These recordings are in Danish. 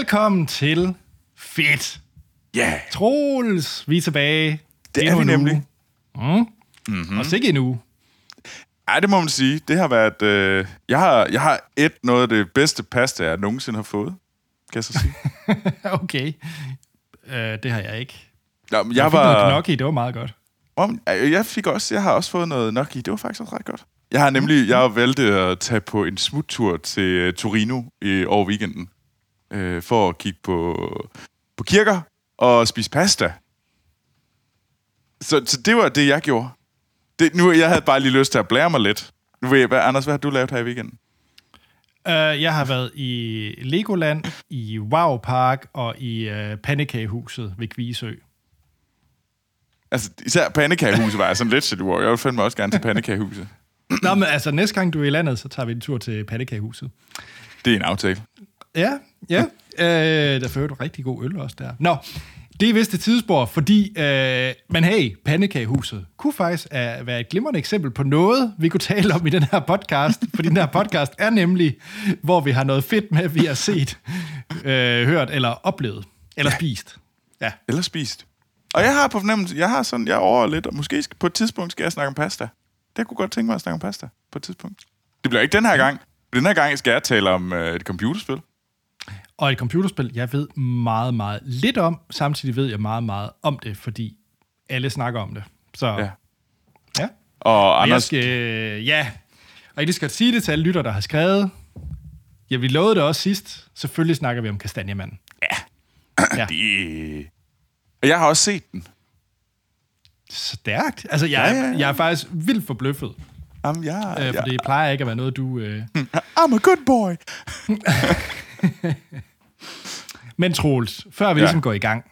Velkommen til Fedt. Ja, yeah. Troels, vi er tilbage. det er Endnu vi en nemlig. Mm. Mm-hmm. Og sikke en uge. Ej, det må man sige. Det har været... Øh, jeg, har, jeg har et noget af det bedste pasta, jeg nogensinde har fået. Kan jeg så sige. okay. Uh, det har jeg ikke. Nå, men Jeg, jeg fik noget var... gnocchi, det var meget godt. Om, øh, jeg fik også... Jeg har også fået noget nok i. Det var faktisk også ret godt. Jeg har nemlig... Jeg har valgt at tage på en smuttur til øh, Torino i, over weekenden. Øh, for at kigge på, på kirker og spise pasta. Så, så det var det, jeg gjorde. Det, nu, jeg havde bare lige lyst til at blære mig lidt. Nu ved jeg, hvad, Anders, hvad har du lavet her i weekenden? Uh, jeg har været i Legoland, i Wow Park og i uh, Pandekagehuset ved Kvisø. Altså, især pandekagehuset var jeg sådan lidt til Jeg vil fandme også gerne til pandekagehuset. Nå, men altså, næste gang du er i landet, så tager vi en tur til Pandekagehuset. Det er en aftale. Ja, ja. Øh, der fører du rigtig god øl også der. Nå, det er vist et tidsspor, fordi, øh, men hey, Pandekagehuset kunne faktisk uh, være et glimrende eksempel på noget, vi kunne tale om i den her podcast, fordi den her podcast er nemlig, hvor vi har noget fedt med, vi har set, øh, hørt eller oplevet, eller ja. spist. Ja. Eller spist. Og jeg har på fornemmelse, jeg har sådan, jeg over lidt, og måske på et tidspunkt skal jeg snakke om pasta. Det kunne godt tænke mig at snakke om pasta på et tidspunkt. Det bliver ikke den her gang. Den her gang skal jeg tale om øh, et computerspil. Og et computerspil, jeg ved meget, meget lidt om, samtidig ved jeg meget, meget om det, fordi alle snakker om det. Så Ja. ja. ja. Og Og jeg Anders, skal, ja, og jeg lige skal sige det til alle lytter, der har skrevet. Ja, vi lovede det også sidst. Selvfølgelig snakker vi om Kastanjemanden. Ja. det... Og jeg har også set den. Stærkt. Altså, jeg, Ja, ja, ja. jeg er faktisk vildt forbløffet, Jamen, jeg, øh, for jeg, det plejer ikke at være noget, du... Øh... I'm a good boy. Men Troels, før vi Ja. ligesom går i gang,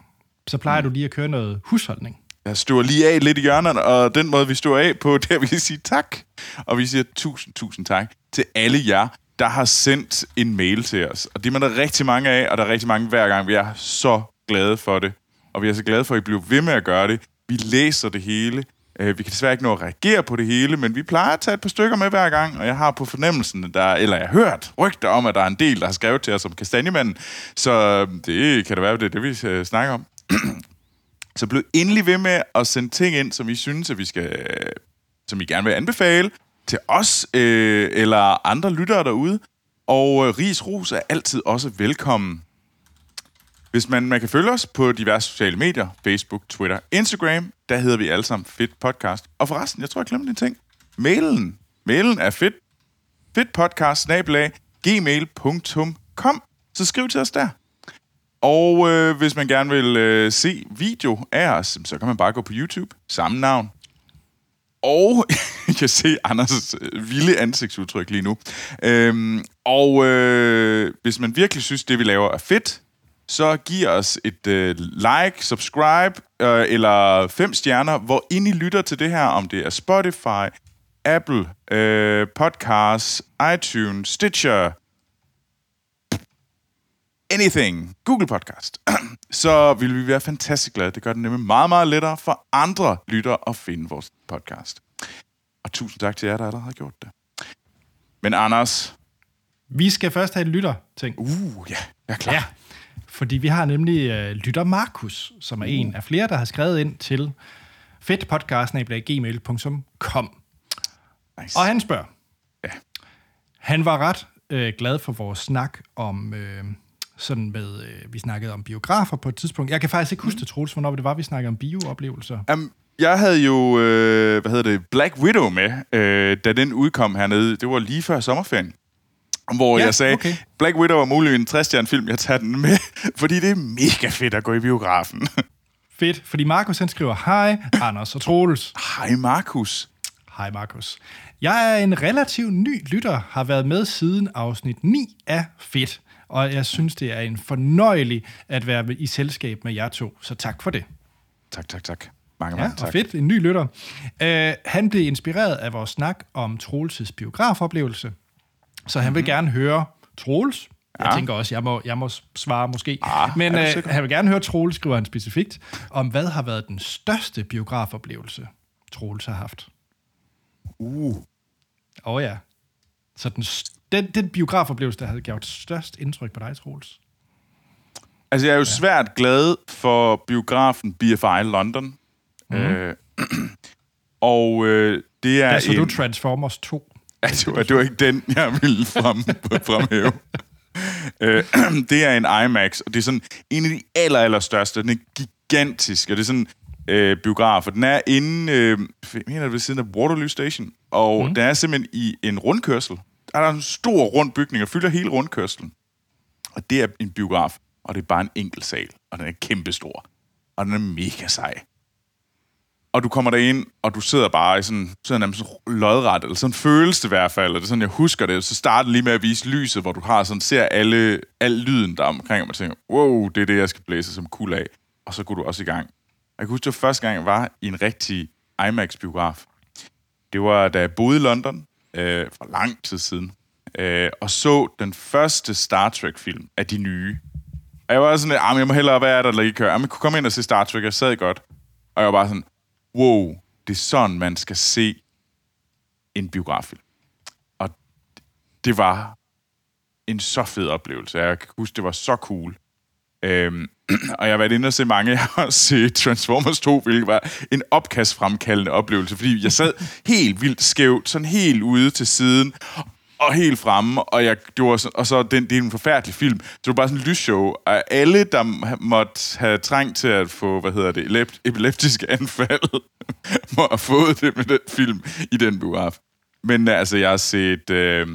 så plejer du lige at køre noget husholdning. Jeg står lige af lidt i hjørnerne, og den måde, vi står af på, det er, at vi siger tak. Og vi siger tusind, tusind tak til alle jer, der har sendt en mail til os. Og det er der rigtig mange af, og der er rigtig mange hver gang. Vi er så glade for det. Og vi er så glade for, at I bliver ved med at gøre det. Vi læser det hele. Øh, Vi kan desværre ikke nå at reagere på det hele, men vi plejer at tage et par stykker med hver gang, og jeg har på fornemmelsen, der, eller jeg har hørt rygter om, at der er en del, der har skrevet til os om kastanjemanden, så øh, det kan det være, det er det, vi øh, snakker om. Så bliv endelig ved med at sende ting ind, som I synes, at vi skal, øh, som I gerne vil anbefale til os øh, eller andre lyttere derude. Og øh, Ris Ros er altid også velkommen. Hvis man, man kan følge os på diverse sociale medier, Facebook, Twitter, Instagram, der hedder vi alle sammen Fit Podcast. Og forresten, jeg tror, jeg glemte en ting. Mailen. Mailen er fedt, fedtpodcast, gmail.com. Så skriv til os der. Og øh, hvis man gerne vil øh, se video af os, så kan man bare gå på YouTube, samme navn. Og jeg kan se Anders' øh, vilde ansigtsudtryk lige nu. Øhm, og øh, hvis man virkelig synes, det vi laver er fedt, så giv os et øh, like, subscribe øh, eller fem stjerner, hvor ind I lytter til det her, om det er Spotify, Apple, øh, Podcasts, iTunes, Stitcher, anything, Google Podcast, så vil vi være fantastisk glade. Det gør det nemlig meget, meget lettere for andre lyttere at finde vores podcast. Og tusind tak til jer, der allerede har gjort det. Men Anders, Vi skal først have en lytter-ting. uh, ja, jeg er klar. Ja, fordi vi har nemlig øh, lytter Markus, som er Uh. en af flere, der har skrevet ind til fedtpodcast.gmail.com. Nice. Og han spørger. Ja. Han var ret øh, glad for vores snak om, øh, sådan med, øh, vi snakkede om biografer på et tidspunkt. Jeg kan faktisk ikke huske det, Troels, hvornår det var, vi snakkede om biooplevelser. Um, jeg havde jo, øh, hvad hedder det, Black Widow med, øh, da den udkom hernede. Det var lige før sommerferien. Hvor Ja, jeg sagde, okay. Black Widow er muligt en 60 film, jeg tager den med, fordi det er mega fedt at gå i biografen. Fedt, fordi Markus han skriver, hej, Anders og Troels. Hej Markus. Hej Markus. Jeg er en relativt ny lytter, har været med siden afsnit 9 af Fedt, og jeg synes, det er en fornøjelig at være i selskab med jer to, så tak for det. Tak, tak, tak. Mange, Ja, mange og tak. fedt, en ny lytter. Uh, han blev inspireret af vores snak om Troels' biografoplevelse, så han vil gerne høre Troels. Jeg. Ja. tænker også, jeg må, jeg må svare måske. Ah, Men sikker? han vil gerne høre Troels, skriver han specifikt, om hvad har været den største biografoplevelse, Troels har haft. Uh. Åh oh, ja. Så den, den, den biografoplevelse, der havde gjort størst indtryk på dig, Troels. Altså, jeg er jo ja. svært glad for biografen BFI London. Mm. Øh, og øh, det er Der så en... du Transformers 2. Ja, det, var, det var ikke den, jeg ville frem, fremhæve. øh, det er en IMAX, og det er sådan en af de aller, aller største. Den er gigantisk, og det er sådan øh, biograf, og den er inde, øh, mener det ved siden af Waterloo Station, og mm. den er simpelthen i en rundkørsel. Der er en stor rund bygning, og fylder hele rundkørslen. Og det er en biograf, og det er bare en enkelt sal, og den er kæmpestor. Og den er mega sej. Og du kommer derind, og du sidder bare i sådan, sidder nærmest lodret, eller sådan føles det i hvert fald, eller det er sådan, jeg husker det. Så starter lige med at vise lyset, hvor du har sådan, ser alle, al lyden der omkring, og man tænker, wow, det er det, jeg skal blæse som kul af. Og så går du også i gang. Jeg kan huske, det var første gang, jeg var i en rigtig IMAX-biograf. Det var, da jeg boede i London, øh, for lang tid siden, øh, og så den første Star Trek-film af de nye. Og jeg var sådan, ah, jeg må hellere være der, eller ikke køre. Ah, jeg kunne komme ind og se Star Trek, jeg sad godt. Og jeg var bare sådan, wow, det er sådan, man skal se en biograffilm. Og det var en så fed oplevelse. Jeg kan huske, det var så cool. Øhm, og jeg har været inde og se mange. Jeg har også set Transformers 2, hvilket var en opkastfremkaldende oplevelse, fordi jeg sad helt vildt skævt, sådan helt ude til siden, og helt fremme, og, jeg, det var sådan, og så den, det er en forfærdelig film. Så det var bare sådan en lysshow, og alle, der måtte have trængt til at få, hvad hedder det, epileptiske anfald, må have fået det med den film i den biograf. Men altså, jeg har set, øh,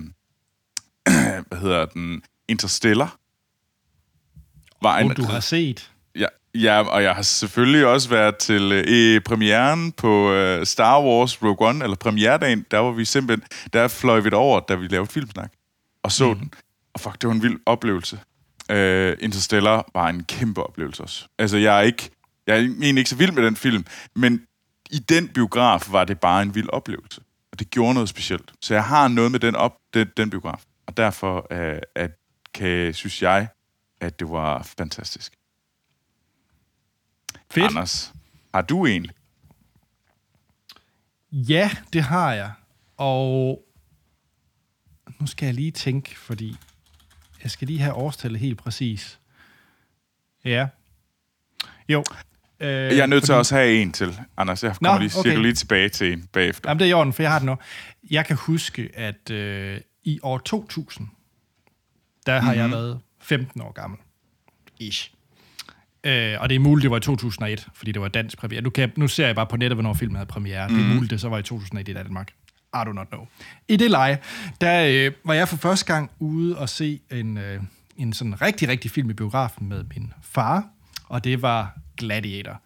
hvad hedder den, Interstellar. Var en, oh, du har set. Ja, ja, og jeg har selvfølgelig også været til øh, premieren på øh, Star Wars Rogue One, eller premieredagen, der var vi simpelthen, der fløj vi over, da vi lavede filmsnak, og så mm. den. Og fuck, det var en vild oplevelse. Øh, Interstellar var en kæmpe oplevelse også. Altså, jeg er ikke, jeg er egentlig ikke så vild med den film, men i den biograf var det bare en vild oplevelse. Og det gjorde noget specielt. Så jeg har noget med den, op, den, den biograf. Og derfor øh, at, kan, synes jeg, at det var fantastisk. Fedt. Anders, har du en? Ja, det har jeg. Og nu skal jeg lige tænke, fordi jeg skal lige have årstallet helt præcis. Ja. Jo. Øh, jeg er nødt fordi... til at også have en til, Anders. Jeg kommer Nå, lige, okay. lige tilbage til en bagefter. Jamen, det er i orden, for jeg har den nu. Jeg kan huske, at øh, i år 2000, der har mm-hmm. jeg mhm. været 15 år gammel. Ish. Øh, og det er muligt, det var i 2001, fordi det var dansk premiere. Nu, kan jeg, nu ser jeg bare på nettet, hvornår filmen havde premiere. Mm. Det er mhm. muligt, det så var i 2001 i Danmark. I do not know. I det leje, der øh, var jeg for første gang ude og se en, øh, en sådan rigtig, rigtig film i biografen med min far, og det var Gladiator.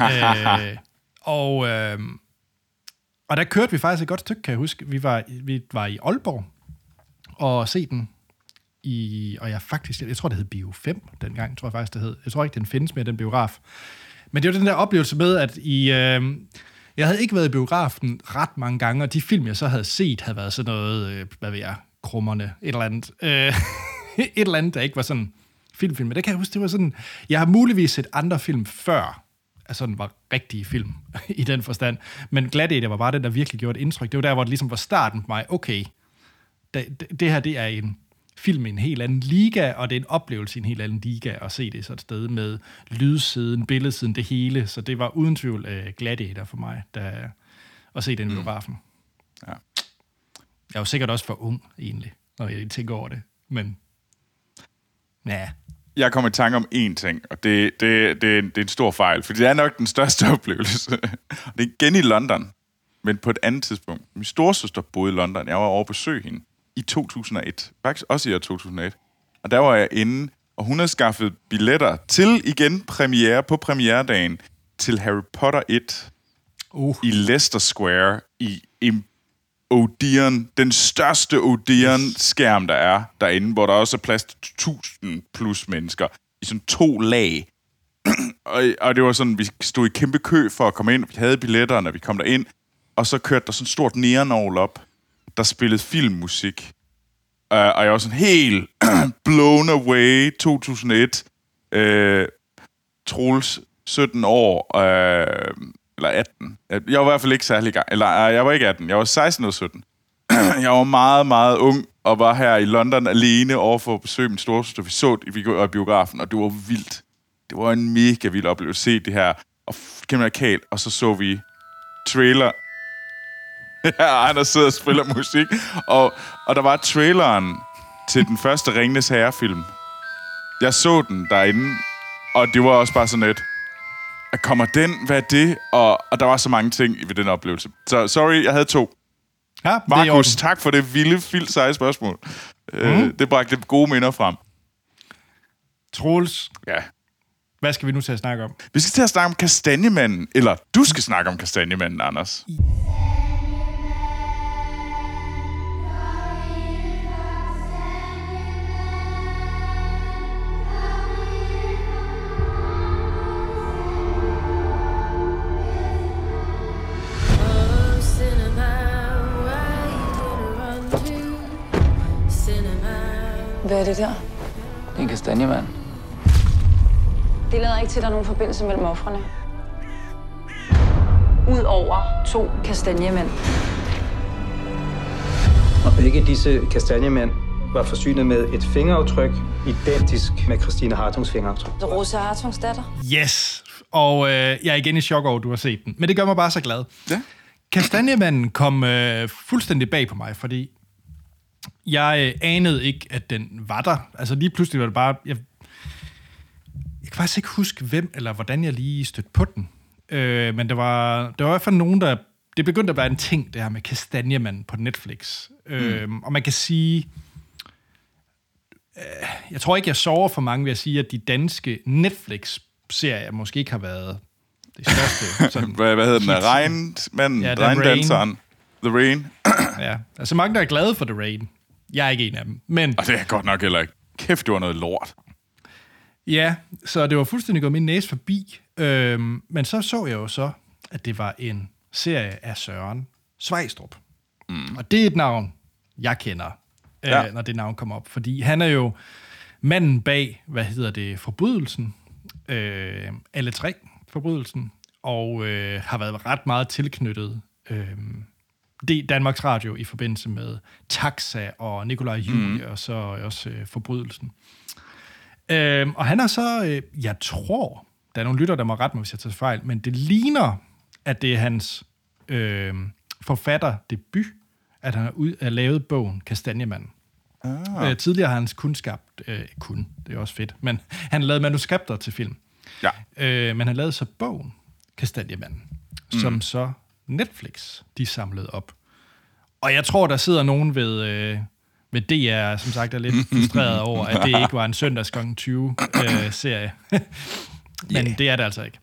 øh, og, øh, og der kørte vi faktisk et godt stykke, kan jeg huske. Vi var, vi var i Aalborg og se den i, og jeg faktisk, jeg tror, det hed Bio 5 dengang, tror jeg faktisk, det hed. Jeg tror ikke, den findes mere, den biograf. Men det var den der oplevelse med, at i, øh, jeg havde ikke været i biografen ret mange gange, og de film, jeg så havde set, havde været sådan noget, øh, hvad ved jeg, krummerne, et eller andet. Øh, et eller andet, der ikke var sådan filmfilm. Men det kan jeg huske, det var sådan, jeg har muligvis set andre film før, altså den var rigtige film i den forstand. Men Gladiator var bare den, der virkelig gjorde et indtryk. Det var der, hvor det ligesom var starten på mig. Okay, det, det her, det er en film i en helt anden liga, og det er en oplevelse i en helt anden liga at se det så et sted med lydsiden, billedsiden, det hele. Så det var uden tvivl uh, Gladiator for mig, der, at se den mm. biografen. Ja. Jeg var sikkert også for ung, egentlig, når jeg tænker over det. Men, ja. Jeg kommer i tanke om én ting, og det, det, det, det er en stor fejl, for det er nok den største oplevelse. det er igen i London, men på et andet tidspunkt. Min storsøster boede i London. Jeg var over at besøge hende i 2001. Faktisk også i år 2001. Og der var jeg inde, og hun havde skaffet billetter til igen premiere på premieredagen til Harry Potter 1 uh. i Leicester Square i, i Odeon, den største Odeon-skærm, der er derinde, hvor der også er plads til 1000 plus mennesker i sådan to lag. og, og det var sådan, vi stod i kæmpe kø for at komme ind. Vi havde billetter, når vi kom derind. Og så kørte der sådan et stort neonål op der spillede filmmusik. Uh, og jeg var sådan helt blown away 2001. Uh, øh, Troels, 17 år, uh, eller 18. Jeg var i hvert fald ikke særlig gang. Eller uh, jeg var ikke 18, jeg var 16 og 17. jeg var meget, meget ung, og var her i London alene over for at besøge min storsøster. Vi så det i biografen, og det var vildt. Det var en mega vild oplevelse at se det her og kæmpe og så så vi trailer. ja, han har siddet og spiller musik. Og, og der var traileren til den første Ringnes Herre-film. Jeg så den derinde, og det var også bare sådan et, kommer den, hvad er det? Og, og der var så mange ting ved den oplevelse. Så sorry, jeg havde to. Ja, Markus, tak for det vilde, vildt seje spørgsmål. Mm. Øh, det bragte gode minder frem. Troels. Ja. Hvad skal vi nu til at snakke om? Vi skal til at snakke om kastanjemanden. Eller du skal snakke om kastanjemanden, Anders. Hvad er det der? Det er en kastanjemand. Det lader ikke til, at der er nogen forbindelse mellem offrene. Udover to kastanjemænd. Og begge disse kastanjemænd var forsynet med et fingeraftryk, identisk med Christine Hartungs fingeraftryk. Rosa Hartungs datter. Yes! Og øh, jeg er igen i chok over, at du har set den. Men det gør mig bare så glad. Ja. Kastanjemanden kom øh, fuldstændig bag på mig, fordi jeg øh, anede ikke, at den var der. Altså lige pludselig var det bare... Jeg, jeg kan faktisk ikke huske, hvem eller hvordan jeg lige stødte på den. Øh, men det var, det var i hvert fald nogen, der... Det begyndte at være en ting, det her med Kastanjemand på Netflix. Mm. Øh, og man kan sige... Øh, jeg tror ikke, jeg sover for mange ved at sige, at de danske Netflix-serier måske ikke har været det største. Sådan, hvad, hvad hedder den? Regnmanden? Ja, Regndanseren? The Rain? ja, altså mange, der er glade for The Rain. Jeg er ikke en af dem. Men Og det er godt nok heller ikke. Kæft, det var noget lort. ja, så det var fuldstændig gået min næse forbi. Øhm, men så så jeg jo så, at det var en serie af Søren Svejstrup. Mm. Og det er et navn, jeg kender, øh, Ja. når det navn kommer op. Fordi han er jo manden bag, hvad hedder det, forbrydelsen. Øh, alle tre forbrydelsen. Og øh, har været ret meget tilknyttet øh, det Danmarks Radio i forbindelse med Taxa og Nikolaj Julie, mm. og så også øh, forbrydelsen. Øhm, og han er så, øh, jeg tror, der er nogle lytter, der må rette mig, hvis jeg tager fejl, men det ligner, at det er hans øh, forfatterdebut, at han har ud, er lavet bogen Kastanjemanden. Ah. Øh, tidligere har han kun skabt, øh, kun, det er også fedt, men han har lavet manuskripter til film. Ja. Øh, men han lavede så bogen Kastanjemanden, mm. som så Netflix, de samlede op. Og jeg tror, der sidder nogen ved, øh, ved DR, som sagt er lidt frustreret over, at det ikke var en søndags kl. 20 øh, serie. Men yeah. det er det altså ikke.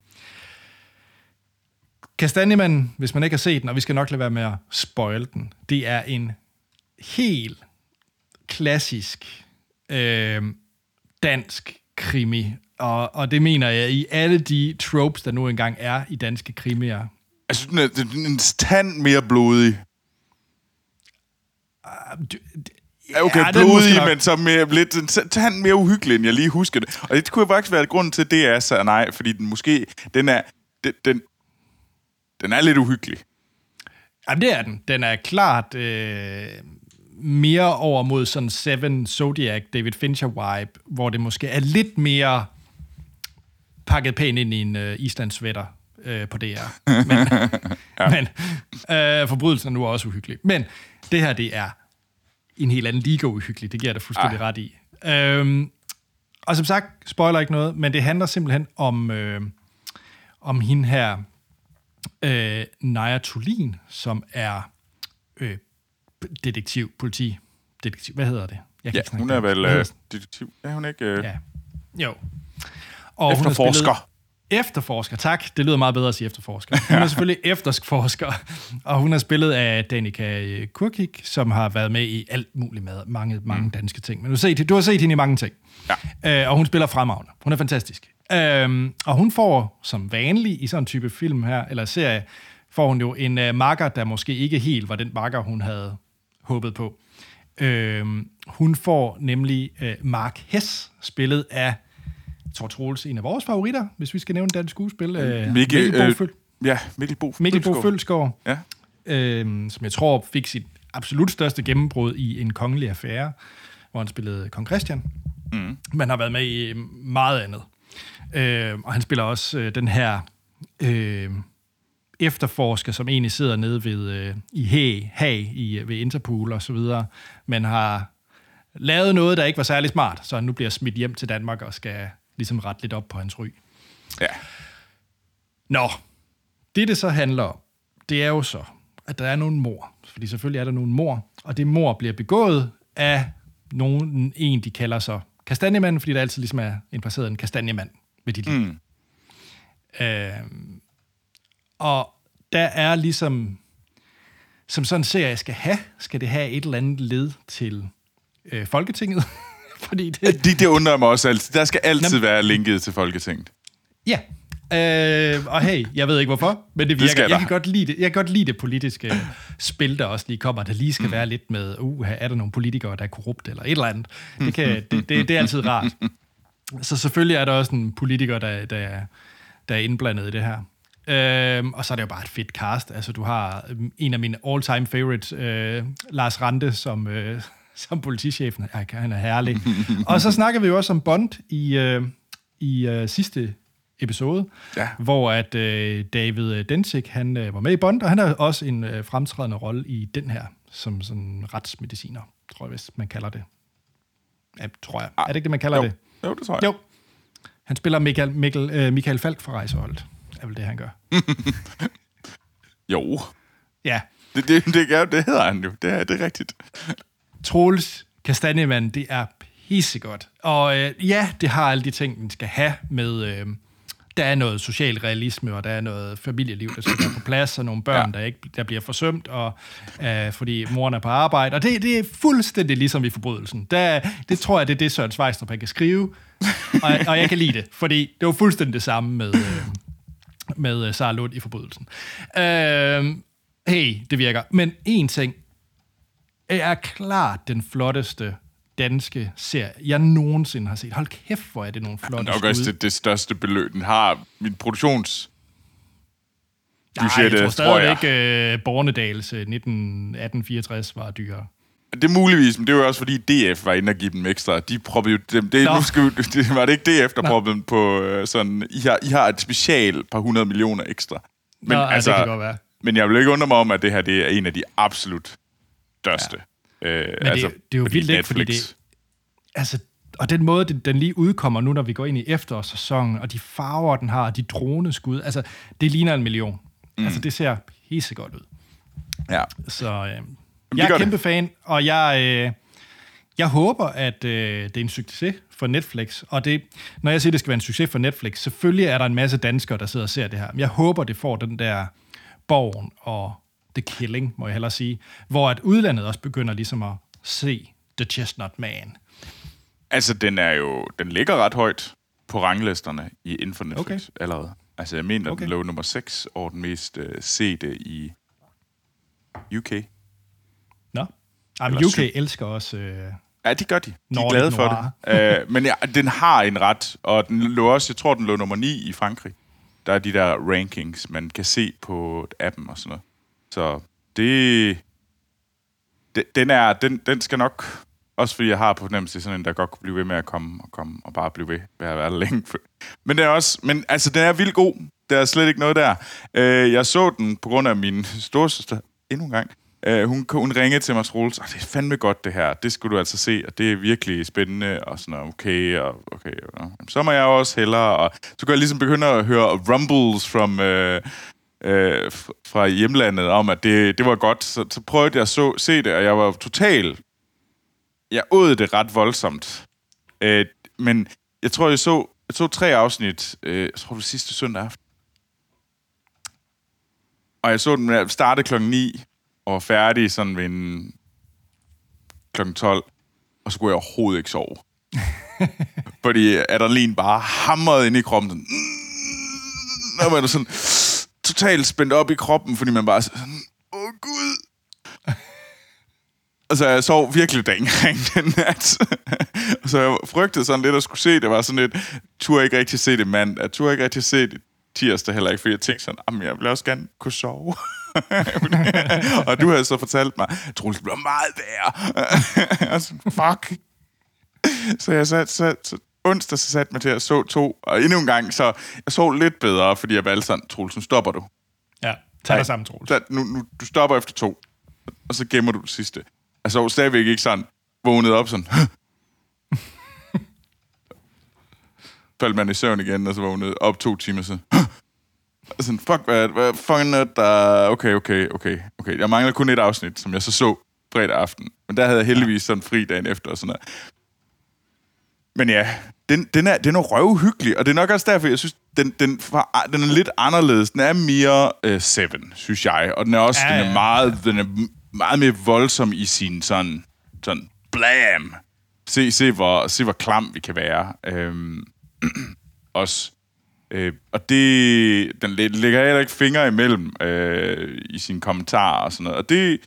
Kastanjemanden, hvis man ikke har set den, og vi skal nok lade være med at spoil den, det er en helt klassisk øh, dansk krimi. Og, og det mener jeg i alle de tropes, der nu engang er i danske krimier. Jeg synes, den er, den er en tand mere blodig. Du- Ja, okay, Ja, blodig, men så mere, lidt en tand mere uhyggelig, end jeg lige husker det. Og det kunne faktisk være grunden til, at det er så nej, fordi den måske, den er, den, den, den er lidt uhyggelig. Jamen, det er den. Den er klart øh, mere over mod sådan Seven Zodiac, David Fincher-vibe, hvor det måske er lidt mere pakket pænt ind i en øh, islandssvætter øh, på DR. Men, ja. men øh, forbrydelsen er nu også uhyggelig. Men det her, det er en helt anden liga uhyggelig. Det giver jeg dig fuldstændig Ej. ret i. Øhm, og som sagt, spoiler ikke noget, men det handler simpelthen om, øh, om hende her, øh, Naja Tulin, som er øh, detektiv, politi, detektiv, hvad hedder det? Jeg kan Ja, hun er vel øh, detektiv. Er hun ikke øh, Ja. Jo. Og hun har efterforsker? spillet- Efterforsker, tak. Det lyder meget bedre at sige efterforsker. Hun er selvfølgelig efterforsker, og hun er spillet af Danica Kurkik, som har været med i alt muligt med mange, mange danske ting. Men du har set, du har set hende i mange ting. Ja. Øh, og hun spiller fremragende. Hun er fantastisk. Øhm, og hun får, som vanligt i sådan en type film her, eller serie, får hun jo en øh, makker, der måske ikke helt var den makker, hun havde håbet på. Øhm, hun får nemlig øh, Mark Hess, spillet af, Troels, en af vores favoritter, hvis vi skal nævne dansk skuespil. Øh, Mikkel, Mikkel øh, Føl- Ja, Mikkel Bo Mikkel Bo Følsgaard. Ja. øhm, som jeg tror fik sit absolut største gennembrud i en kongelig affære, hvor han spillede kong Christian. Mm. Men har været med i meget andet. Øh, og han spiller også øh, den her øh, efterforsker, som egentlig sidder nede ved, øh, i Haag, Haag i, ved Interpol og så videre, men har lavet noget, der ikke var særlig smart, så han nu bliver smidt hjem til Danmark og skal ligesom rette lidt op på hans ry. Ja. Nå, det det så handler om, det er jo så, at der er nogle mor. Fordi selvfølgelig er der nogle mor, og det mor bliver begået af nogen, en, de kalder så kastanjemanden, fordi der altid ligesom er en placeret en kastanjemand ved dit liv. Mm. Øh, og der er ligesom, som sådan ser jeg skal have, skal det have et eller andet led til øh, Folketinget. fordi det, Det, det undrer mig også altid. Der skal altid være linket til Folketinget. Ja. Øh, og hey, jeg ved ikke hvorfor, men det virker. skal jeg, kan godt lide det. jeg kan godt lide det politiske spil, der også lige kommer. Der lige skal være lidt med, uh, er der nogle politikere, der er korrupte, eller et eller andet. Det, kan, det, det, det er altid rart. Så selvfølgelig er der også en politiker, der, der, der er indblandet i det her. Øhm, og så er det jo bare et fedt cast. Altså, du har øhm, en af mine all-time favorites, øh, Lars Rante, som, øh, som politichefen. Ja, han er herlig. og så snakker vi jo også om Bond i, øh, i øh, sidste episode, Ja. hvor at øh, David Densik, han øh, var med i Bond, og han har også en øh, fremtrædende rolle i den her, som sådan retsmediciner, tror jeg, hvis man kalder det. Ja, tror jeg. Er det ikke det, man kalder Jo, det? jo det tror jeg. Jo. Han spiller Michael, Michael, øh, Michael Falk fra Rejseholdet. er vel det, han gør. Jo. Ja. Det, det, det, det, det hedder han jo. Det er, det er rigtigt. Troels Kastanjemand, det er pissegodt. Og øh, ja, det har alle de ting, den skal have med... Øh, der er noget social realisme, og der er noget familieliv, der skal være på plads, og nogle børn, Ja. der, ikke, der bliver forsømt, og, øh, fordi moren er på arbejde. Og det, det er fuldstændig ligesom i forbrydelsen. Der, det tror jeg, det er det, Søren Svejstrup han kan skrive. Og, og jeg kan lide det, fordi det var fuldstændig det samme med, øh, med øh, Sara Lund i forbrydelsen. Øh, hey, det virker. Men en ting, er klart den flotteste danske serie, jeg nogensinde har set. Hold kæft, hvor er det nogle flotte Nok også det, det største beløb. Den har min produktions... Nej, jeg tror jeg. stadigvæk, uh, Bornedals uh, 1864 var dyrere. Det er muligvis, men det var jo også fordi DF var inde og give dem ekstra. De proppede jo dem. Det, Nå. nu skal det var det ikke DF, der proppede dem på øh, sådan... I har, I har et special par hundrede millioner ekstra. Men, Nå, ja, det kan godt være. men jeg vil ikke undre mig om, at det her det er en af de absolut største. Ja. Øh, Men det, det er jo vildt ikke, fordi det... Altså, og den måde, den, den lige udkommer nu, når vi går ind i efterårssæsonen, og de farver, den har, og de droneskud, altså, det ligner en million. Mm. Altså, det ser pissegodt ud. Ja. Så øh, det jeg er det. kæmpe fan, og jeg, øh, jeg håber, at øh, det er en succes for Netflix. Og det, når jeg siger, at det skal være en succes for Netflix, selvfølgelig er der en masse danskere, der sidder og ser det her. Men jeg håber, det får den der Borgen og The Killing, må jeg hellere sige, hvor at udlandet også begynder ligesom at se The Chestnut Man. Altså, den er jo... Den ligger ret højt på ranglisterne i inden for Netflix okay. Allerede. Altså, jeg mener, okay. Den lå nummer 6 over den mest øh, sete i UK. Nå? Jamen, UK syv. elsker også... Øh, Ja, de gør de. De er glade for det. uh, men ja, den har en ret, og den lå også, jeg tror, den lå nummer 9 i Frankrig. Der er de der rankings, man kan se på appen og sådan noget. Så det... det den, er, den, den skal nok... Også fordi jeg har på fornemmelse, sådan en, der godt kunne blive ved med at komme og komme og bare blive ved med at være der længe. Men den er også... Men altså, den er vildt god. Der er slet ikke noget der. Uh, jeg så den på grund af min storsøster endnu en gang. Øh, hun, hun ringede til mig, Troels, "Ah, det er fandme godt det her, det skulle du altså se, og det er virkelig spændende, og sådan noget, okay, og okay, og, så må jeg også hellere, og så kan jeg ligesom begynde at høre rumbles from, uh, uh, fra hjemlandet om, at det, det var godt, så, så prøvede jeg at så, se det, og jeg var total, jeg åd det ret voldsomt, uh, men jeg tror, jeg så, jeg så tre afsnit, uh, jeg tror, det sidste søndag aften, og jeg så den med at starte klokken 9, og var færdig sådan ved en klokken 12, og så kunne jeg overhovedet ikke sove. Fordi adrenalin bare hamrede ind i kroppen. Sådan, mm, og man sådan totalt spændt op i kroppen, fordi man bare sådan, åh gud. Altså, jeg sov virkelig dengang den nat. så jeg frygtede sådan lidt at skulle se det. var sådan lidt, turde ikke rigtig se det mand. Jeg turde ikke rigtig se det tirsdag heller ikke, fordi jeg tænkte sådan, jamen, jeg vil også gerne kunne sove. og du havde så fortalt mig, Troels, det bliver meget værre. og sådan, fuck. Så jeg sat, sat, så onsdag så satte mig til at så to, og endnu en gang, så jeg så lidt bedre, fordi jeg valgte sådan, Troels, nu stopper du. Ja, tag dig sammen, Troels. Nu, nu, du stopper efter to, og så gemmer du det sidste. Jeg så stadigvæk ikke sådan, vågnet op sådan, faldt man i søvn igen, og så vågnede op to timer så. Og sådan, fuck, hvad, hvad fucking er der... Okay, okay, okay, okay. Jeg mangler kun et afsnit, som jeg så så fredag aften. Men der havde jeg heldigvis sådan fri dagen efter og sådan noget. Men ja, den, den, er, den er røvhyggelig, og det er nok også derfor, jeg synes, den, den, den er lidt anderledes. Den er mere uh, Seven, synes jeg. Og den er også Ja, den er ja. meget, den er meget mere voldsom i sin sådan, sådan blam. Se, se, hvor, se, hvor klam vi kan være. Øhm, også. Øh, og det, den lægger heller ikke fingre imellem øh, i sine kommentarer og sådan noget. Og det,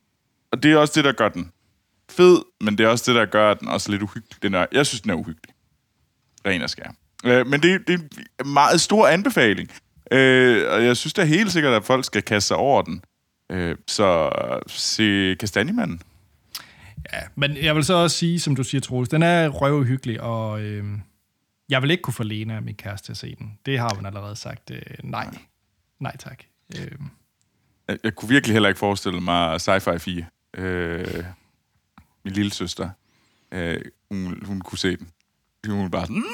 og det er også det, der gør den fed, men det er også det, der gør den også lidt uhyggelig. Den er, jeg synes, den er uhyggelig. Ren og skær. Øh, men det, det er en meget stor anbefaling. Øh, og jeg synes da helt sikkert, at folk skal kaste sig over den. Øh, så se Kastanjemanden. Ja, men jeg vil så også sige, som du siger, Troels, den er røvhyggelig, og øh, jeg vil ikke kunne få Lena, min kæreste, til at se den. Det har hun allerede sagt. Øh, nej. Nej, tak. Øh, Jeg, jeg kunne virkelig heller ikke forestille mig Sci-Fi 4. Øh, min lille søster. Øh, hun, hun kunne se den. Hun var bare sådan...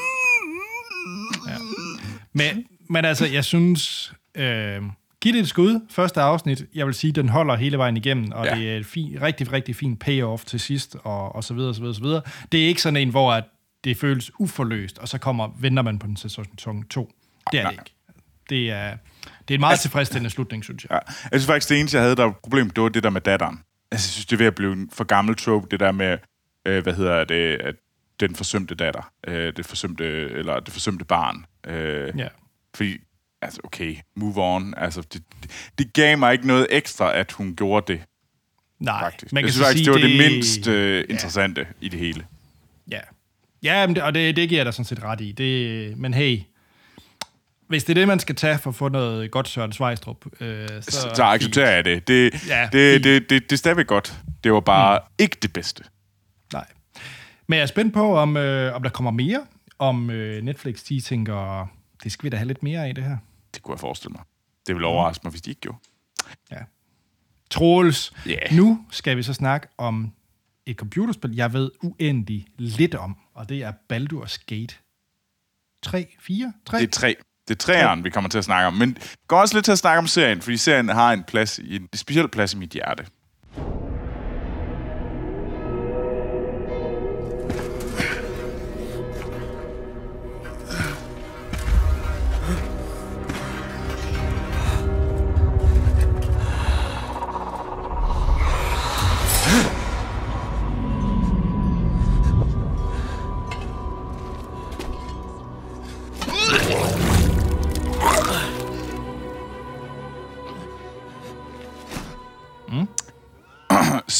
men, men altså, jeg synes... Øh, giv det et skud. Første afsnit, jeg vil sige, den holder hele vejen igennem, og Ja. ja. det er et fin, rigtig, rigtig fin payoff til sidst, og, og så videre, så videre, så videre. Det er ikke sådan en, hvor at det føles uforløst, og så kommer, venter man på den sæson 2. Det er det ikke. Det er, det er en meget tilfredsstillende slutning, synes jeg. Ja. Jeg synes faktisk, det eneste, jeg havde, der problem, det var det der med datteren. Altså, jeg synes, det er ved at blive en for gammel trope, det der med, øh, hvad hedder det, at den forsømte datter, øh, det forsømte, eller det forsømte barn. Øh, Ja. Fordi, altså, okay, move on. Altså, det, det, det gav mig ikke noget ekstra, at hun gjorde det, Nej, faktisk. man jeg kan synes så faktisk, det var det, mindst øh, interessante ja. i det hele. Ja, ja men det, og det, det giver jeg dig sådan set ret i. Det, men hey, hvis det er det, man skal tage for at få noget godt Søren Svejstrup, øh, så, Så, accepterer jeg det. Det, Ja, det, det, det, det er stadigvæk godt. Det var bare mm. ikke det bedste. Men jeg er spændt på, om, øh, om der kommer mere, om øh, Netflix de tænker, det skal vi da have lidt mere af det her. Det kunne jeg forestille mig. Det ville overraske mig, hvis de ikke gjorde. Ja. Troels, Ja. nu skal vi så snakke om et computerspil, jeg ved uendelig lidt om, og det er Baldur's Gate 3, 4, 3? Det er tre. Det er træeren, vi kommer til at snakke om. Men går også lidt til at snakke om serien, fordi serien har en plads, i, en speciel plads i mit hjerte.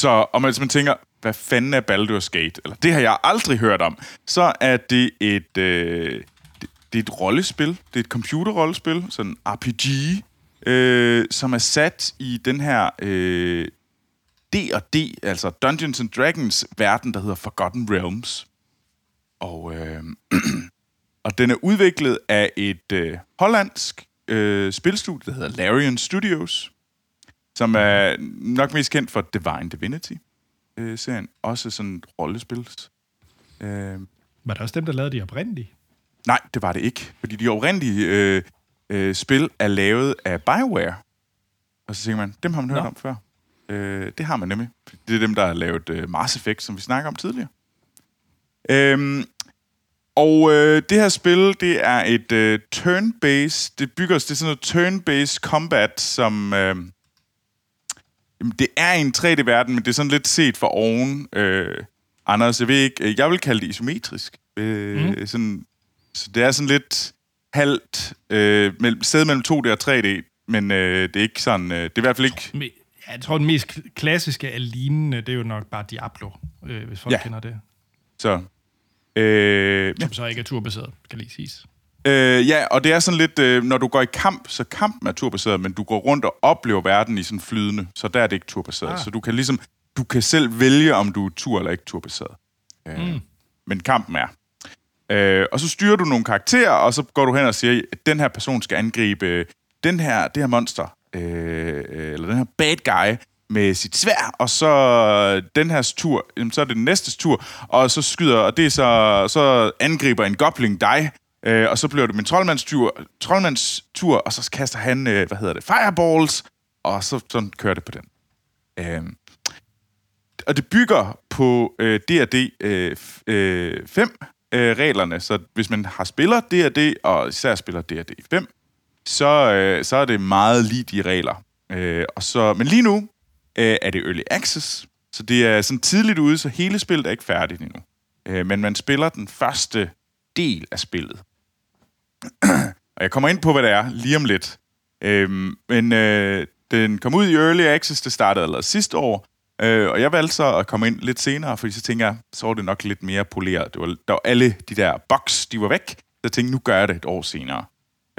Så om man, hvis man tænker, hvad fanden er Baldur's Gate? Eller det har jeg aldrig hørt om. Så er det et, øh, det, det er et rollespil. Det er et computerrollespil, sådan RPG, øh, som er sat i den her øh, D&D, altså Dungeons and Dragons verden, der hedder Forgotten Realms. Og, øh, og den er udviklet af et øh, hollandsk øh, spilstudie, der hedder Larian Studios som er nok mest kendt for Divine Divinity-serien. Også sådan et rollespil. Øh, Var det også dem, der lavede de oprindelige? nej, det var det ikke. Fordi de oprindelige øh, øh, spil er lavet af BioWare. Og så tænker man, dem har man hørt Nå. om før. Øh, det har man nemlig. Det er dem, der har lavet øh, Mass Effect, som vi snakker om tidligere. Øhm, og øh, det her spil, det er et øh, turn-based, det bygger det er sådan noget turn-based combat, som... Øh, Jamen, det er en 3D-verden, men det er sådan lidt set for oven. Øh, Anders, jeg ved ikke, øh, jeg vil kalde det isometrisk. Øh, mm. sådan, så det er sådan lidt halvt, øh, mellem, sted mellem 2D og 3D, men øh, det er ikke sådan, øh, det er i hvert fald ikke... Jeg tror, den mest kl- klassiske af lignende, det er jo nok bare Diablo, øh, hvis folk Ja. ja. kender det. Så, øh, ja, Som så ikke er turbaseret, skal lige siges. Øh, ja, og det er sådan lidt, øh, når du går i kamp, så kampen er turbaseret, men du går rundt og oplever verden i sådan flydende, så der er det ikke turbaseret. Ah. Så du kan ligesom, du kan selv vælge, om du er tur eller ikke turbaseret. Øh, mm. Men kampen er. Øh, og så styrer du nogle karakterer, og så går du hen og siger, at den her person skal angribe øh, den her, det her monster, øh, eller den her bad guy, med sit svær, og så den her tur, så er det den næste tur, og så skyder, og det er så, så angriber en gobling dig, øh, og så bliver det min troldmandstur, troldmandstur, og så kaster han, øh, hvad hedder det, fireballs, og så sådan kører det på den. Øh, og det bygger på øh, D&D øh, øh, 5 øh, reglerne, så hvis man har spiller D&D, og især spiller D&D 5, så, øh, så er det meget lige de regler. Øh, og så, men lige nu øh, er det Early Access, så det er sådan tidligt ude, så hele spillet er ikke færdigt endnu. Øh, men man spiller den første del af spillet og jeg kommer ind på, hvad det er lige om lidt. Øh, men øh, den kom ud i Early Access, det startede allerede sidste år, øh, og jeg valgte så at komme ind lidt senere, fordi så tænker jeg, så var det nok lidt mere poleret. Det var, der var alle de der box, de var væk, så jeg tænkte, nu gør jeg det et år senere.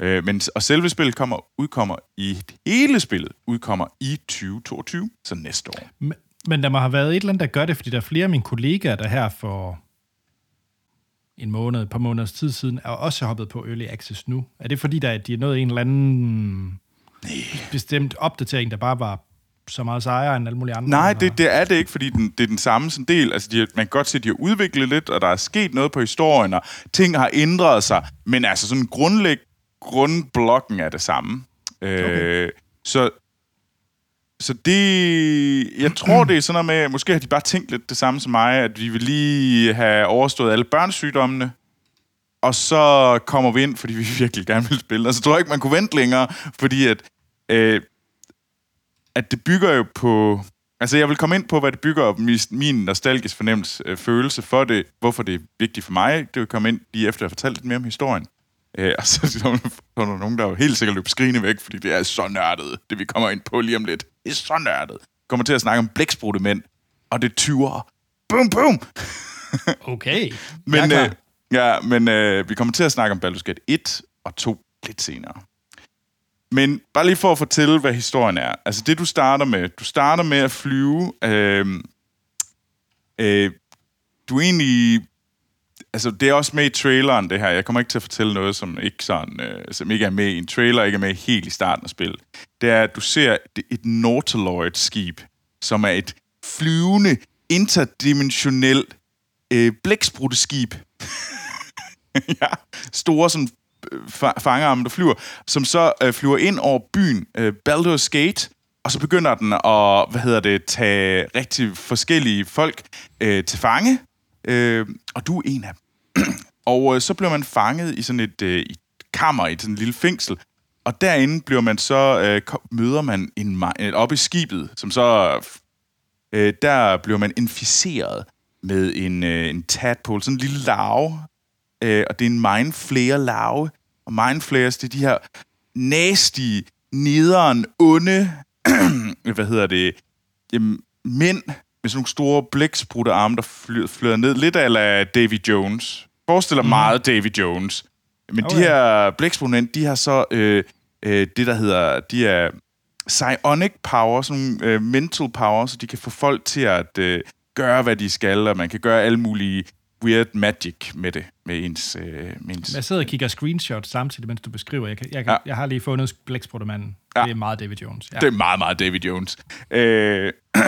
Øh, men, og selve spillet kommer, udkommer i hele spillet, udkommer i 2022, så næste år. Men, men der må have været et eller andet, der gør det, fordi der er flere af mine kollegaer, der her for en måned, et par måneders tid siden, er også hoppet på Early Access nu. Er det fordi, der er, de er nået en eller anden Nej. bestemt opdatering, der bare var så meget sejere end alle mulige andre? Nej, det, det er det ikke, fordi den, det er den samme sådan del. Altså, de, man kan godt se, at de har udviklet lidt, og der er sket noget på historien, og ting har ændret sig. Men altså sådan grundlæg, grundblokken er det samme. Okay. Øh, så, så det... Jeg tror, det er sådan noget med... Måske har de bare tænkt lidt det samme som mig, at vi vil lige have overstået alle børnesygdommene, og så kommer vi ind, fordi vi virkelig gerne vil spille. Altså, så tror jeg ikke, man kunne vente længere, fordi at, øh, at det bygger jo på... Altså, jeg vil komme ind på, hvad det bygger op min nostalgisk fornemmelse, øh, følelse for det, hvorfor det er vigtigt for mig. Det vil komme ind lige efter, at jeg har fortalt lidt mere om historien. Øh, og så er der nogen, der er helt sikkert løber skrigende væk, fordi det er så nørdet, det vi kommer ind på lige om lidt. Det er så nørdet. Kommer til at snakke om blæksprutte mænd, og det tyver. Boom, boom! okay, men, øh, ja, men øh, vi kommer til at snakke om Baldur's Gate 1 og 2 lidt senere. Men bare lige for at fortælle, hvad historien er. Altså det, du starter med. Du starter med at flyve. Øh, øh, du er egentlig altså, det er også med i traileren, det her. Jeg kommer ikke til at fortælle noget, som ikke, sådan, øh, som ikke er med i en trailer, ikke er med helt i starten af spillet. Det er, at du ser et Nautiloid-skib, som er et flyvende, interdimensionelt øh, blækspruteskib. ja, store sådan øh, fangerarme, der flyver, som så øh, flyver ind over byen øh, Baldur's Gate, og så begynder den at, hvad hedder det, tage rigtig forskellige folk øh, til fange, øh, og du er en af dem. og øh, så bliver man fanget i sådan et, øh, et kammer, i sådan et lille fængsel. Og derinde bliver man så, øh, møder man en, en op i skibet, som så, øh, der bliver man inficeret med en, øh, en tadpole, sådan en lille larve. Øh, og det er en mindflayer larve. Og mindflayers, det er de her nasty, nederen, onde, hvad hedder det, jamen, mænd, med sådan nogle store blæksprutte arme, der flyder, flyder ned. Lidt af Davy Jones. Forestiller mm. meget Davy Jones. Men okay. de her blæksprutte, de har så øh, øh, det, der hedder... De er psionic power, sådan øh, mental power, så de kan få folk til at øh, gøre, hvad de skal, og man kan gøre alle mulige weird magic med det, med ens... Øh, med ens jeg sidder og kigger screenshots samtidig, mens du beskriver. Jeg, kan, jeg, kan, ja. jeg har lige fundet blækspruttemanden. Ja. Det er meget David Jones. Ja. Det er meget, meget David Jones. Øh,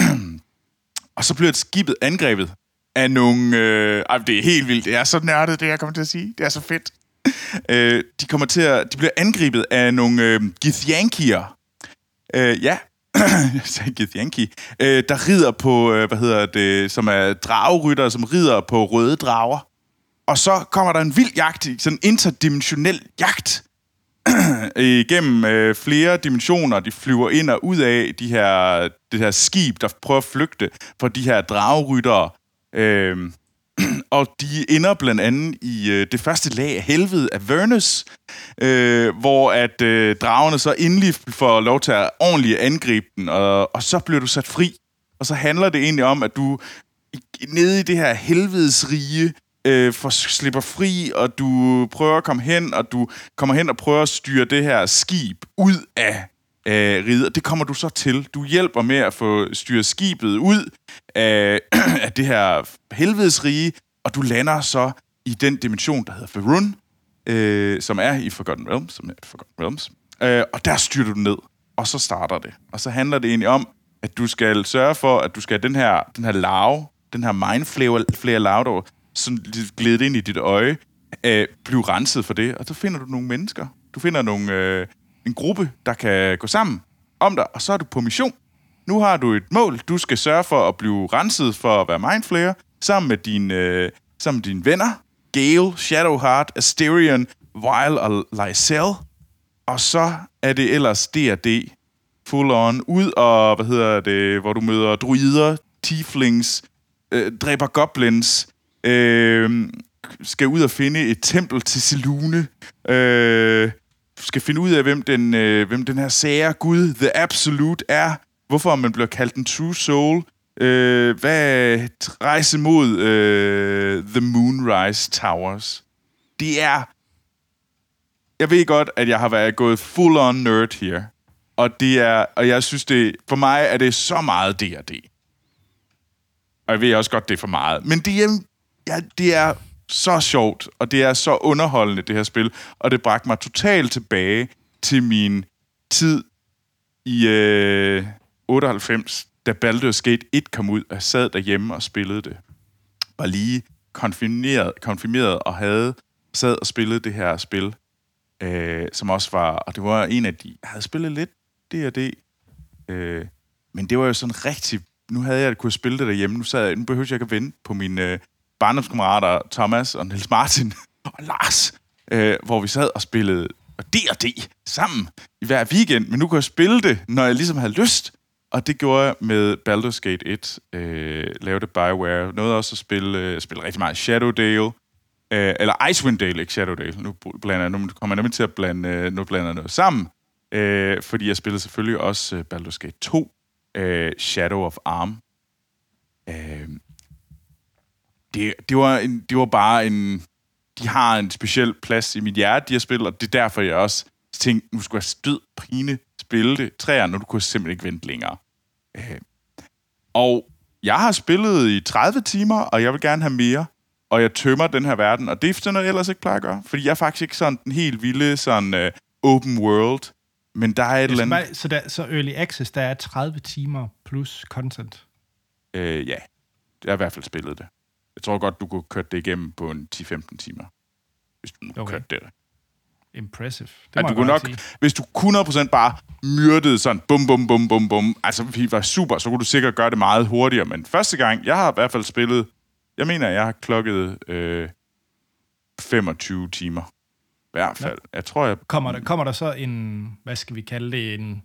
Og så bliver skibet angrebet af nogle... Øh, ej, det er helt vildt. Det er så nørdet, det jeg kommer til at sige. Det er så fedt. Øh, de kommer til at... De bliver angrebet af nogle øh, Githyankier. Øh, ja, sagde Githyanki. Øh, der rider på, øh, hvad hedder det, som er dragerytter, som rider på røde drager. Og så kommer der en vild jagt, sådan en interdimensionel jagt, igennem øh, flere dimensioner. De flyver ind og ud af de her, det her skib, der prøver at flygte fra de her drageryttere. Øh, og de ender blandt andet i øh, det første lag af helvede af Vernus, øh, hvor at øh, dragerne så endelig får lov til at ordentligt angribe den, og, og så bliver du sat fri. Og så handler det egentlig om, at du nede i det her helvedesrige øh, for, slipper fri, og du prøver at komme hen, og du kommer hen og prøver at styre det her skib ud af øh, riget. Det kommer du så til. Du hjælper med at få styret skibet ud af, af det her helvedesrige, og du lander så i den dimension, der hedder Faerun, øh, som er i Forgotten Realms, som er i Forgotten Realms. Øh, og der styrer du ned, og så starter det. Og så handler det egentlig om, at du skal sørge for, at du skal have den her, den her larve, den her mindflayer flare larve, der sådan glædet ind i dit øje, øh, blive renset for det. Og så finder du nogle mennesker. Du finder nogle, øh, en gruppe, der kan gå sammen om dig, og så er du på mission. Nu har du et mål. Du skal sørge for at blive renset for at være mindflayer, sammen med dine, øh, sammen med dine venner. Gale, Shadowheart, Asterion, Vile og Lysel. Og så er det ellers D&D full on. Ud og, hvad hedder det, hvor du møder druider, tieflings, øh, dræber goblins, øh, skal ud og finde et tempel til Selune, øh, skal finde ud af, hvem den, øh, hvem den her sære gud, The Absolute, er, hvorfor man bliver kaldt en True Soul, øh, hvad rejse mod øh, The Moonrise Towers. Det er... Jeg ved godt, at jeg har været gået full on nerd her. Og det er, og jeg synes det, for mig er det så meget D&D. Og jeg ved også godt, det er for meget. Men det er, ja, det er så sjovt, og det er så underholdende, det her spil. Og det bragte mig totalt tilbage til min tid i øh, 98, da Baldur's Gate 1 kom ud, og jeg sad derhjemme og spillede det. Var lige konfirmeret, konfirmeret og havde sad og spillede det her spil, øh, som også var, og det var en af de, jeg havde spillet lidt D&D, øh, men det var jo sådan rigtig, nu havde jeg kunne spille det derhjemme, nu, sad jeg, nu behøvede jeg ikke at vente på mine øh, barndomskammerater Thomas og Niels Martin og Lars, øh, hvor vi sad og spillede D&D sammen i hver weekend, men nu kunne jeg spille det, når jeg ligesom havde lyst, og det gjorde jeg med Baldur's Gate 1, øh, lavede Bioware, noget også at spille, øh, spille rigtig meget Shadowdale, øh, eller Icewind Dale, ikke Shadowdale, nu, blander, nu kommer jeg nemlig til at blande, øh, nu blander noget sammen, øh, fordi jeg spillede selvfølgelig også øh, Baldur's Gate 2, øh, Shadow of Arm. Øh, det, det, var en, det var bare en... De har en speciel plads i mit hjerte, de har spillet, og det er derfor, jeg også tænkte, nu skulle jeg stød prine spille det træer, når du kunne simpelthen ikke vente længere. Øh, og jeg har spillet i 30 timer, og jeg vil gerne have mere, og jeg tømmer den her verden, og det er sådan noget, jeg ellers ikke plejer at gøre, fordi jeg er faktisk ikke sådan den helt vilde sådan uh, open world, men der er et eller andet... Så, der, så Early Access, der er 30 timer plus content? Øh, ja, jeg har i hvert fald spillet det. Jeg tror godt, du kunne køre det igennem på en 10-15 timer, hvis du okay. kørte det. Impressive. Det ja, du kunne nok, sige. hvis du 100% bare myrdede sådan bum, bum, bum, bum, bum, altså vi var super, så kunne du sikkert gøre det meget hurtigere. Men første gang, jeg har i hvert fald spillet, jeg mener, jeg har klokket øh, 25 timer. I hvert fald. Ja. Jeg tror, jeg... Kommer der, kommer der så en, hvad skal vi kalde det, en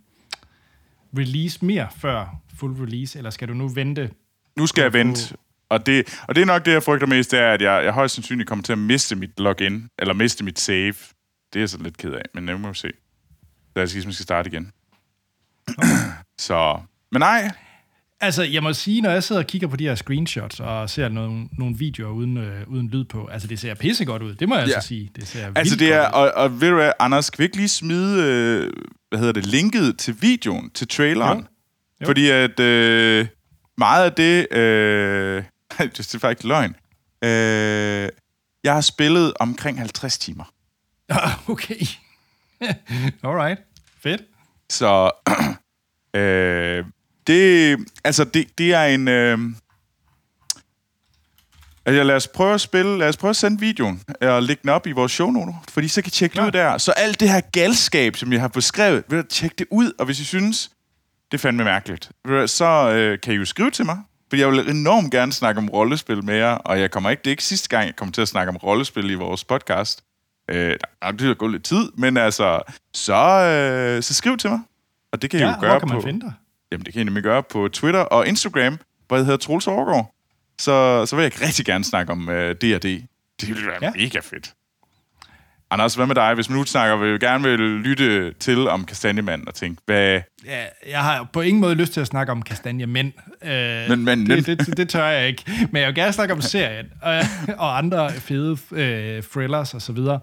release mere før full release, eller skal du nu vente? Nu skal jeg vente, og det, og det er nok det, jeg frygter mest, det er, at jeg, jeg højst sandsynligt kommer til at miste mit login, eller miste mit save. Det er jeg så lidt ked af, men nu må vi se. Så jeg skal, skal starte igen. Okay. så, men nej. Altså, jeg må sige, når jeg sidder og kigger på de her screenshots og ser nogle, nogle videoer uden, øh, uden lyd på, altså det ser pissegodt ud, det må jeg ja. altså sige. Det ser altså det er, og, og ved du hvad, Anders, skal vi ikke lige smide, øh, hvad hedder det, linket til videoen, til traileren? Jo. Jo. Fordi at øh, meget af det, øh, det er faktisk løgn. Øh, jeg har spillet omkring 50 timer. okay. Alright. Fedt. Så øh, det, altså det, det er en... Øh, Altså, lad os prøve at spille, lad os prøve at sende videoen og lægge den op i vores shownoter, fordi så kan I tjekke det ud der. Så alt det her galskab, som jeg har beskrevet, vil tjekke det ud, og hvis I synes, det er fandme mærkeligt, så øh, kan I jo skrive til mig for jeg vil enormt gerne snakke om rollespil med jer, og jeg kommer ikke, det er ikke sidste gang, jeg kommer til at snakke om rollespil i vores podcast. Øh, der er det gå lidt tid, men altså, så, øh, så skriv til mig. Og det kan ja, I jo gøre kan på... man finde dig? Jamen, det kan I nemlig gøre på Twitter og Instagram, hvor jeg hedder Troels Overgaard. Så, så vil jeg rigtig gerne snakke om øh, D&D. Det ville være ja. mega fedt. Anders, hvad med dig? Hvis man nu snakker, vil gerne vil lytte til om Kastanjemand og tænke, hvad... Ja, jeg har på ingen måde lyst til at snakke om kastanje mænd. Øh, Men- men- det, det, det tør jeg ikke. Men jeg vil gerne snakke om serien øh, og andre fede øh, thrillers og så videre.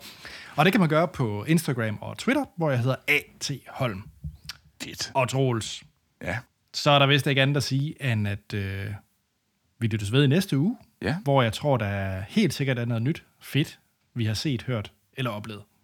Og det kan man gøre på Instagram og Twitter, hvor jeg hedder A.T. Holm. Fedt. Og Troels. Ja. Så er der vist ikke andet at sige, end at øh, vi lyttes ved i næste uge, Ja. hvor jeg tror, der er helt sikkert er noget nyt, fedt, vi har set, hørt eller oplevet.